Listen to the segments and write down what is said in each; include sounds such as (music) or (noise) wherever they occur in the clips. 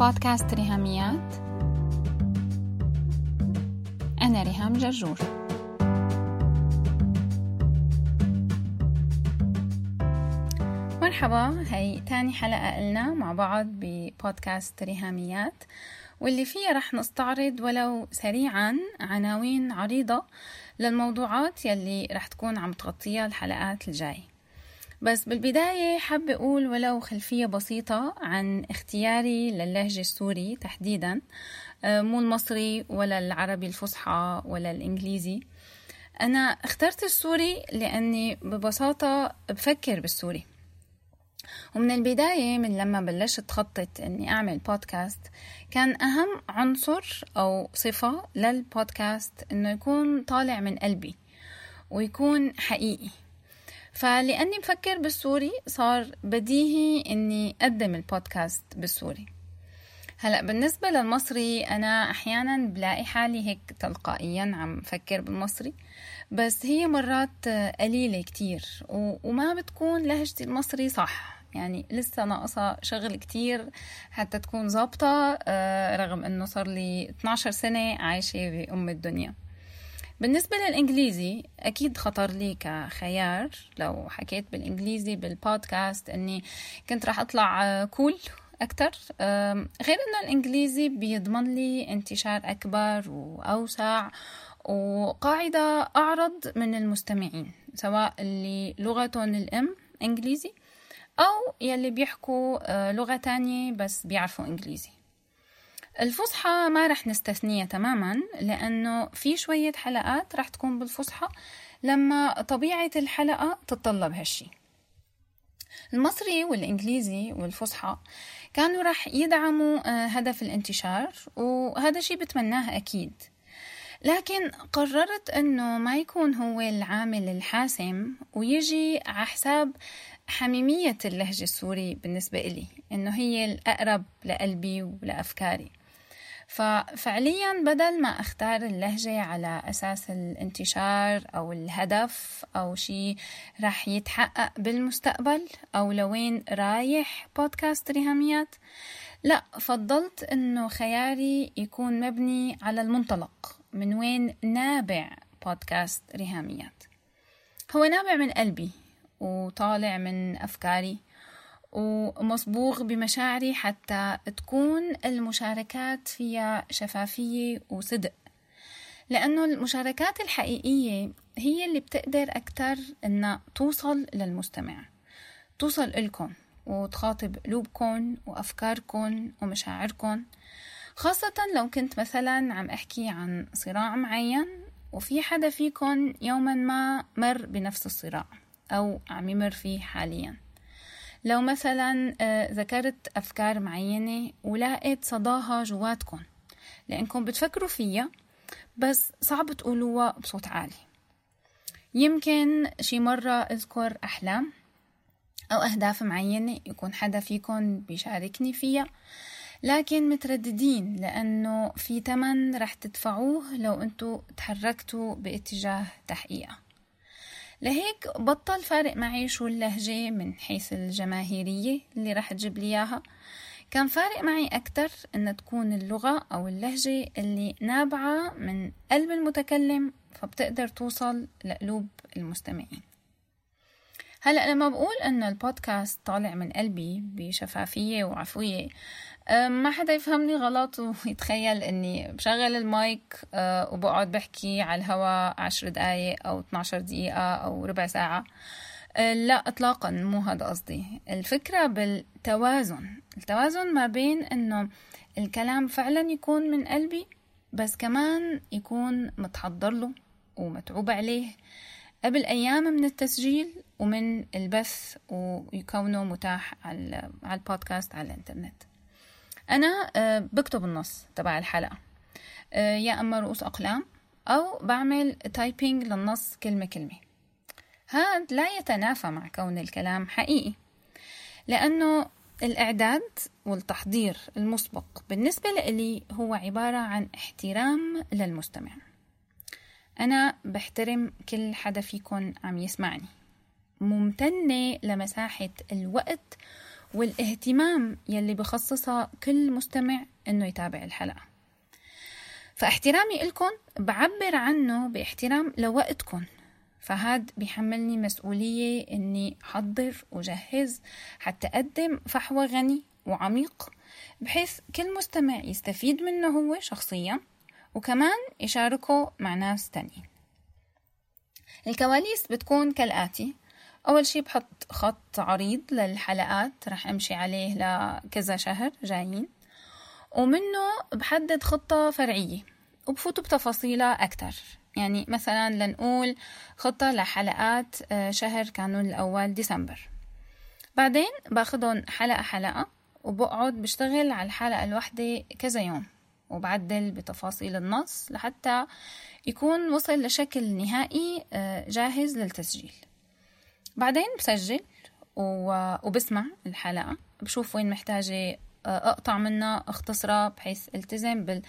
بودكاست ريهاميات. أنا ريهام جرجور. مرحبا هي تاني حلقة إلنا مع بعض ببودكاست ريهاميات. واللي فيها رح نستعرض ولو سريعا عناوين عريضة للموضوعات يلي رح تكون عم تغطيها الحلقات الجاي. بس بالبداية حابة أقول ولو خلفية بسيطة عن اختياري للهجة السوري تحديدا آه، مو المصري ولا العربي الفصحى ولا الإنجليزي. أنا اخترت السوري لأني ببساطة بفكر بالسوري. ومن البداية من لما بلشت خطط أني أعمل بودكاست كان أهم عنصر أو صفة للبودكاست أنه يكون طالع من قلبي ويكون حقيقي. فلأني بفكر بالسوري صار بديهي إني أقدم البودكاست بالسوري. هلأ بالنسبة للمصري أنا أحيانا بلاقي حالي هيك تلقائيا عم فكر بالمصري بس هي مرات قليلة كتير وما بتكون لهجتي المصري صح. يعني لسه ناقصة شغل كتير حتى تكون ظابطة آه، رغم إنه صار لي 12 سنة عايشة بأم الدنيا. بالنسبة للإنجليزي أكيد خطر لي كخيار. لو حكيت بالإنجليزي بالبودكاست أني كنت راح أطلع كول أكتر. غير أنه الإنجليزي بيضمن لي انتشار أكبر وأوسع وقاعدة أعرض من المستمعين سواء اللي لغتهم الأم إنجليزي أو يلي بيحكوا آه، لغة تانية بس بيعرفوا إنجليزي. الفصحى ما رح نستثنيها تماما لأنه في شوية حلقات رح تكون بالفصحى لما طبيعة الحلقة تتطلب هالشي. المصري والإنجليزي والفصحى كانوا رح يدعموا آه، هدف الانتشار وهذا شي بتمناه أكيد. لكن قررت أنه ما يكون هو العامل الحاسم ويجي على حساب حميمية اللهجة السوري بالنسبة إلي إنه هي الأقرب لقلبي ولأفكاري. ففعليا بدل ما أختار اللهجة على أساس الانتشار أو الهدف أو شيء راح يتحقق بالمستقبل أو لوين رايح بودكاست ريهاميات لا فضلت إنه خياري يكون مبني على المنطلق من وين نابع بودكاست ريهاميات. هو نابع من قلبي وطالع من أفكاري. ومصبوغ بمشاعري حتى تكون المشاركات فيها شفافية وصدق. لأنه المشاركات الحقيقية هي اللي بتقدر أكتر إنها توصل للمستمع توصل إلكم وتخاطب قلوبكم وأفكاركم ومشاعركم. خاصة لو كنت مثلا عم أحكي عن صراع معين وفي حدا فيكم يوما ما مر بنفس الصراع أو عم يمر فيه حاليا. لو مثلا آه، ذكرت أفكار معينة ولقيت صداها جواتكم لأنكم بتفكروا فيها بس صعب تقولوها بصوت عالي. يمكن شي مرة أذكر أحلام أو أهداف معينة يكون حدا فيكم بيشاركني فيها لكن مترددين لأنه في تمن رح تدفعوه لو أنتوا تحركتوا باتجاه تحقيقه لهيك بطل فارق معي شو اللهجة من حيث الجماهيرية اللي رح تجيب لي إياها. كان فارق معي أكتر أن تكون اللغة أو اللهجة اللي نابعة من قلب المتكلم فبتقدر توصل لقلوب المستمعين. هلا لما بقول انه البودكاست طالع من قلبي بشفافية وعفوية ما حدا يفهمني غلط ويتخيل إني بشغل المايك أه، وبقعد بحكي على الهواء عشر دقايق أو 12 دقيقة أو ربع ساعة. أه، لا اطلاقا مو هذا قصدي. الفكرة بالتوازن. التوازن ما بين إنه الكلام فعلا يكون من قلبي بس كمان يكون متحضر له ومتعوب عليه. قبل أيام من التسجيل ومن البث ويكونه متاح على البودكاست على الإنترنت. أنا آه، بكتب النص تبع الحلقة. آه، يا أما رؤوس أقلام أو بعمل تايبينج للنص كلمة كلمة. هذا لا يتنافى مع كون الكلام حقيقي لأنه الإعداد والتحضير المسبق بالنسبة لي هو عبارة عن احترام للمستمع. أنا بحترم كل حدا فيكن عم يسمعني. ممتنة لمساحة الوقت والاهتمام يلي بخصصها كل مستمع إنه يتابع الحلقة. فاحترامي إلكم بعبر عنه باحترام لوقتكم فهاد بيحملني مسؤولية إني حضر وجهز حتى أقدم فحوى غني وعميق بحيث كل مستمع يستفيد منه هو شخصيا. وكمان يشاركه مع ناس تانيين. الكواليس بتكون كالآتي. أول شي بحط خط عريض للحلقات رح أمشي عليه لكذا شهر جايين. ومنه بحدد خطة فرعية وبفوت بتفاصيلها أكتر. يعني مثلا لنقول خطة لحلقات آه، شهر كانون الأول ديسمبر. بعدين باخدهم حلقة حلقة وبقعد بشتغل على الحلقة الواحدة كذا يوم. وبعدل بتفاصيل النص لحتى يكون وصل لشكل نهائي آه، جاهز للتسجيل. بعدين بسجل وبسمع الحلقة. بشوف وين محتاجة آه، أقطع منها أختصرها بحيث التزم بال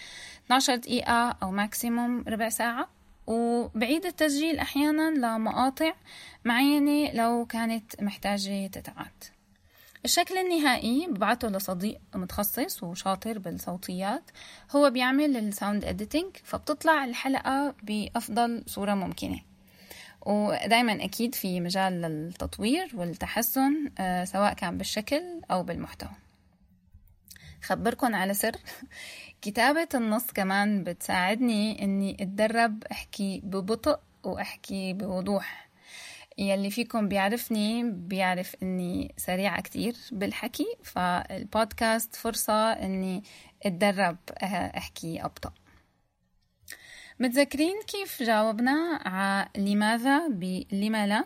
12 دقيقة أو maximum ربع ساعة. وبعيد التسجيل أحيانا لمقاطع معينة لو كانت محتاجة تتعاد. الشكل النهائي ببعته لصديق متخصص وشاطر بالصوتيات. هو بيعمل ال sound editing فبتطلع الحلقة بأفضل صورة ممكنة. ودايما أكيد في مجال للتطوير والتحسن آه، سواء كان بالشكل أو بالمحتوى. خبركن على سر. (laughs) كتابة النص كمان بتساعدني إني أتدرب أحكي ببطء وأحكي بوضوح. يلي فيكم بيعرفني بيعرف إني سريعة كتير بالحكي فالبودكاست فرصة إني أتدرب أحكي أبطأ. متذكرين كيف جاوبنا على لماذا بلما لا؟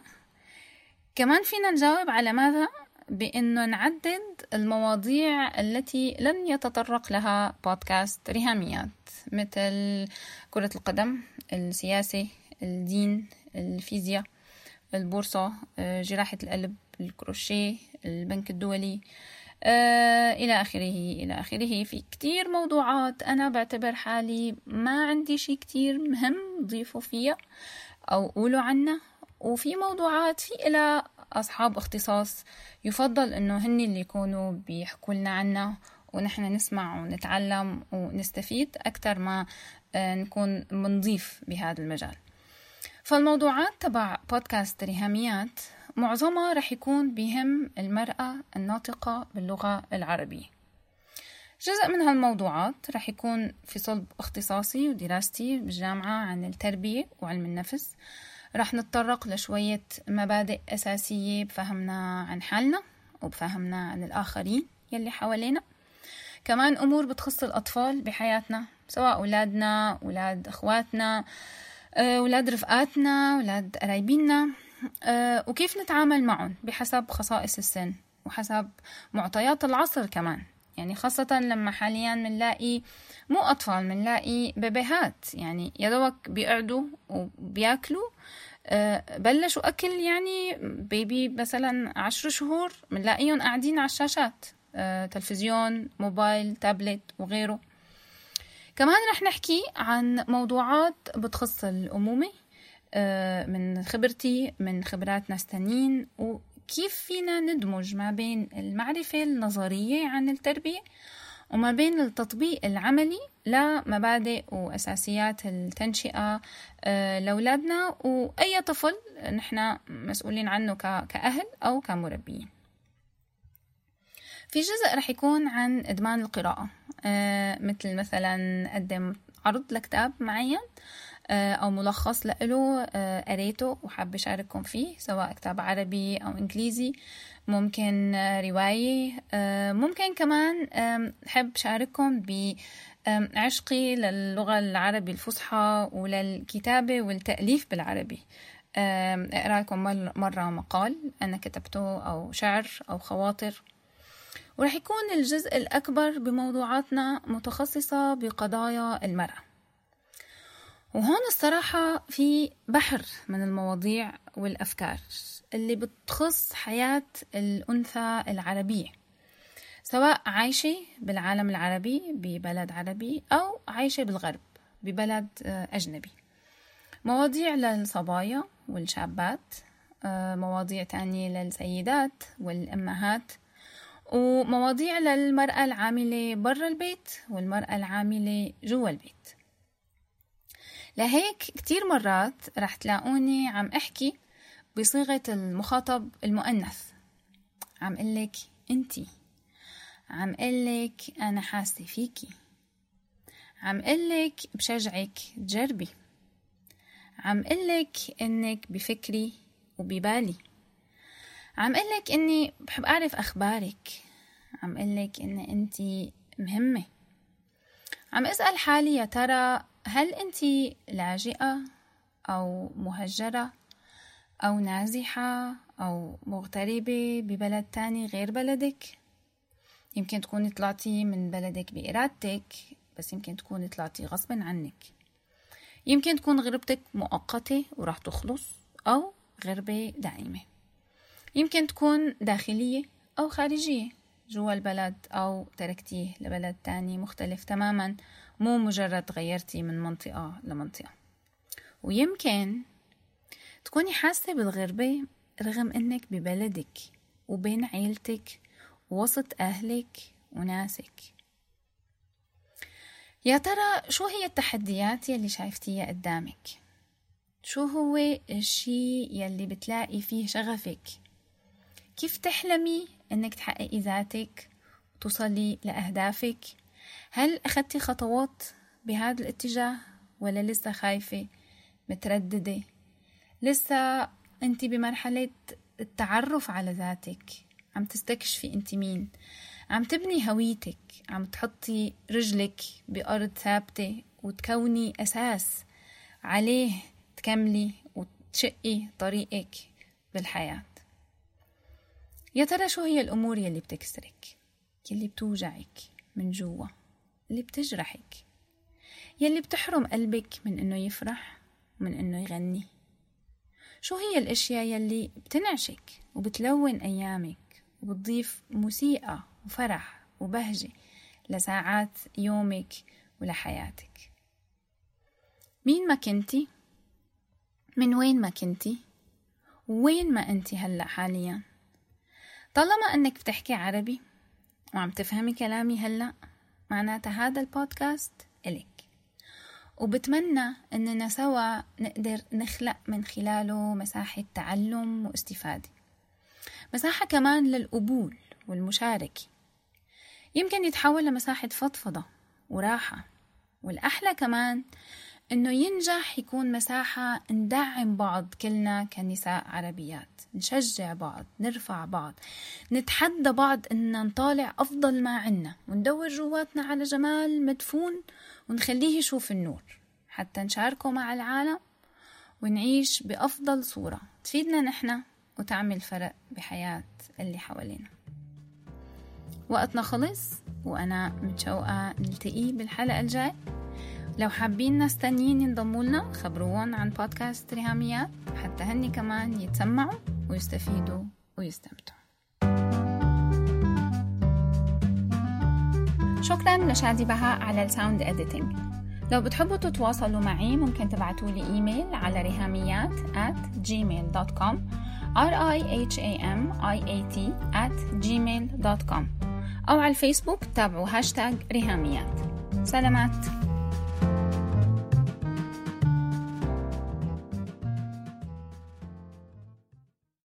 كمان فينا نجاوب على ماذا بأنه نعدد المواضيع التي لن يتطرق لها بودكاست رهاميات مثل كرة القدم السياسة الدين الفيزياء. البورصة جراحة القلب الكروشيه البنك الدولي آه، إلى آخره إلى آخره. في كتير موضوعات أنا بعتبر حالي ما عندي شي كتير مهم ضيفه فيها أو قولوا عنها وفي موضوعات في إلى أصحاب اختصاص يفضل إنه هن اللي يكونوا بيحكوا لنا عنها ونحن نسمع ونتعلم ونستفيد أكثر ما آه، نكون منضيف بهذا المجال. فالموضوعات تبع بودكاست ريهاميات معظمها رح يكون بهم المرأة الناطقة باللغة العربية. جزء من هالموضوعات رح يكون في صلب اختصاصي ودراستي بالجامعة عن التربية وعلم النفس. رح نتطرق لشوية مبادئ أساسية بفهمنا عن حالنا وبفهمنا عن الآخرين يلي حوالينا. كمان أمور بتخص الأطفال بحياتنا سواء أولادنا أولاد أخواتنا آه، أولاد رفقاتنا أولاد قرايبينا آه، وكيف نتعامل معهم بحسب خصائص السن وحسب معطيات العصر كمان. يعني خاصة لما حاليا بنلاقي مو أطفال بنلاقي بيبيهات. يعني يا دوبك بيقعدوا وبياكلوا أه بلشوا أكل يعني بيبي مثلا عشر شهور بنلاقيهم قاعدين على الشاشات تلفزيون موبايل تابلت وغيره. كمان رح نحكي عن موضوعات بتخص الأمومة أه من خبرتي من خبرات ناس تانيين كيف فينا ندمج ما بين المعرفة النظرية عن التربية وما بين التطبيق العملي لمبادئ وأساسيات التنشئة آه، لأولادنا وأي طفل نحن مسؤولين عنه كأهل أو كمربيين. في جزء رح يكون عن إدمان القراءة. آه، مثل مثلا نقدم عرض لكتاب معين آه، أو ملخص لإله آه، قريته وحابة أشارككم فيه سواء كتاب عربي أو إنجليزي ممكن رواية ممكن كمان حب شارككم بعشقي للغة العربية الفصحى وللكتابة والتأليف بالعربي. أقرأ لكم مرة مقال أنا كتبته أو شعر أو خواطر. ورح يكون الجزء الأكبر بموضوعاتنا متخصصة بقضايا المرأة. وهون الصراحة في بحر من المواضيع والأفكار اللي بتخص حياة الأنثى العربية سواء عايشة بالعالم العربي ببلد عربي أو عايشة بالغرب ببلد آه، أجنبي. مواضيع للصبايا والشابات آه، مواضيع تانية للسيدات والأمهات ومواضيع للمرأة العاملة برا البيت والمرأة العاملة جوا البيت. لهيك كتير مرات رح تلاقوني عم أحكي بصيغة المخاطب المؤنث. عم قلك أنتي. عم قلك أنا حاسة فيكي. عم قلك بشجعك تجربي. عم قلك إنك بفكري وببالي. عم قلك إني بحب أعرف أخبارك. عم قلك إن أنتي مهمة. عم أسأل حالي يا ترى هل أنتي لاجئة أو مهجرة أو نازحة أو مغتربة ببلد تاني غير بلدك؟ يمكن تكوني طلعتي من بلدك بإرادتك بس يمكن تكوني طلعتي غصبا عنك. يمكن تكون غربتك مؤقتة وراح تخلص أو غربة دائمة. يمكن تكون داخلية أو خارجية جوا البلد أو تركتيه لبلد تاني مختلف تماما مو مجرد غيرتي من منطقة لمنطقة. ويمكن تكوني حاسة بالغربة رغم إنك ببلدك وبين عيلتك وسط أهلك وناسك. يا ترى شو هي التحديات يلي شايفتيها قدامك؟ شو هو الشي يلي بتلاقي فيه شغفك كيف تحلمي إنك تحققي ذاتك وتوصلي لأهدافك؟ هل أخذتي خطوات بهذا الاتجاه ولا لسه خايفة مترددة؟ لسه أنت بمرحلة التعرف على ذاتك. عم تستكشفي أنت مين. عم تبني هويتك. عم تحطي رجلك بأرض ثابتة وتكوني أساس عليه تكملي وتشقي طريقك بالحياة. يا ترى شو هي الأمور يلي بتكسرك؟ يلي بتوجعك من جوا اللي بتجرحك يلي بتحرم قلبك من إنه يفرح ومن إنه يغني. شو هي الأشياء يلي بتنعشك وبتلون أيامك وبتضيف موسيقى وفرح وبهجة لساعات يومك ولحياتك؟ مين ما كنتي؟ من وين ما كنتي؟ وين ما انت هلأ حاليا؟ طالما إنك بتحكي عربي وعم تفهمي كلامي هلأ معناتها هذا البودكاست إلك. وبتمنى أننا سوا نقدر نخلق من خلاله مساحة تعلم واستفادة. مساحة كمان للقبول والمشاركة. يمكن يتحول لمساحة فضفضة وراحة. والأحلى كمان إنه ينجح يكون مساحة ندعم بعض كلنا كنساء عربيات نشجع بعض نرفع بعض نتحدى بعض إن نطالع أفضل ما عنا وندور جواتنا على جمال مدفون ونخليه يشوف النور حتى نشاركه مع العالم ونعيش بأفضل صورة تفيدنا نحن وتعمل فرق بحياة اللي حوالينا. وقتنا خلص وأنا متشوقة نلتقي بالحلقة الجاي لو حابين ناس تانيين ينضموا لنا خبروهم عن بودكاست ريهاميات حتى هني كمان يتسمعوا ويستفيدوا ويستمتعوا. شكرا لشادي بهاء على ال sound editing لو بتحبوا تتواصلوا معي ممكن تبعتوا لي إيميل على ريهاميات at gmail.com r i h a m i a t at gmail.com أو على الفيسبوك تابعوا هاشتاج ريهاميات. سلامات.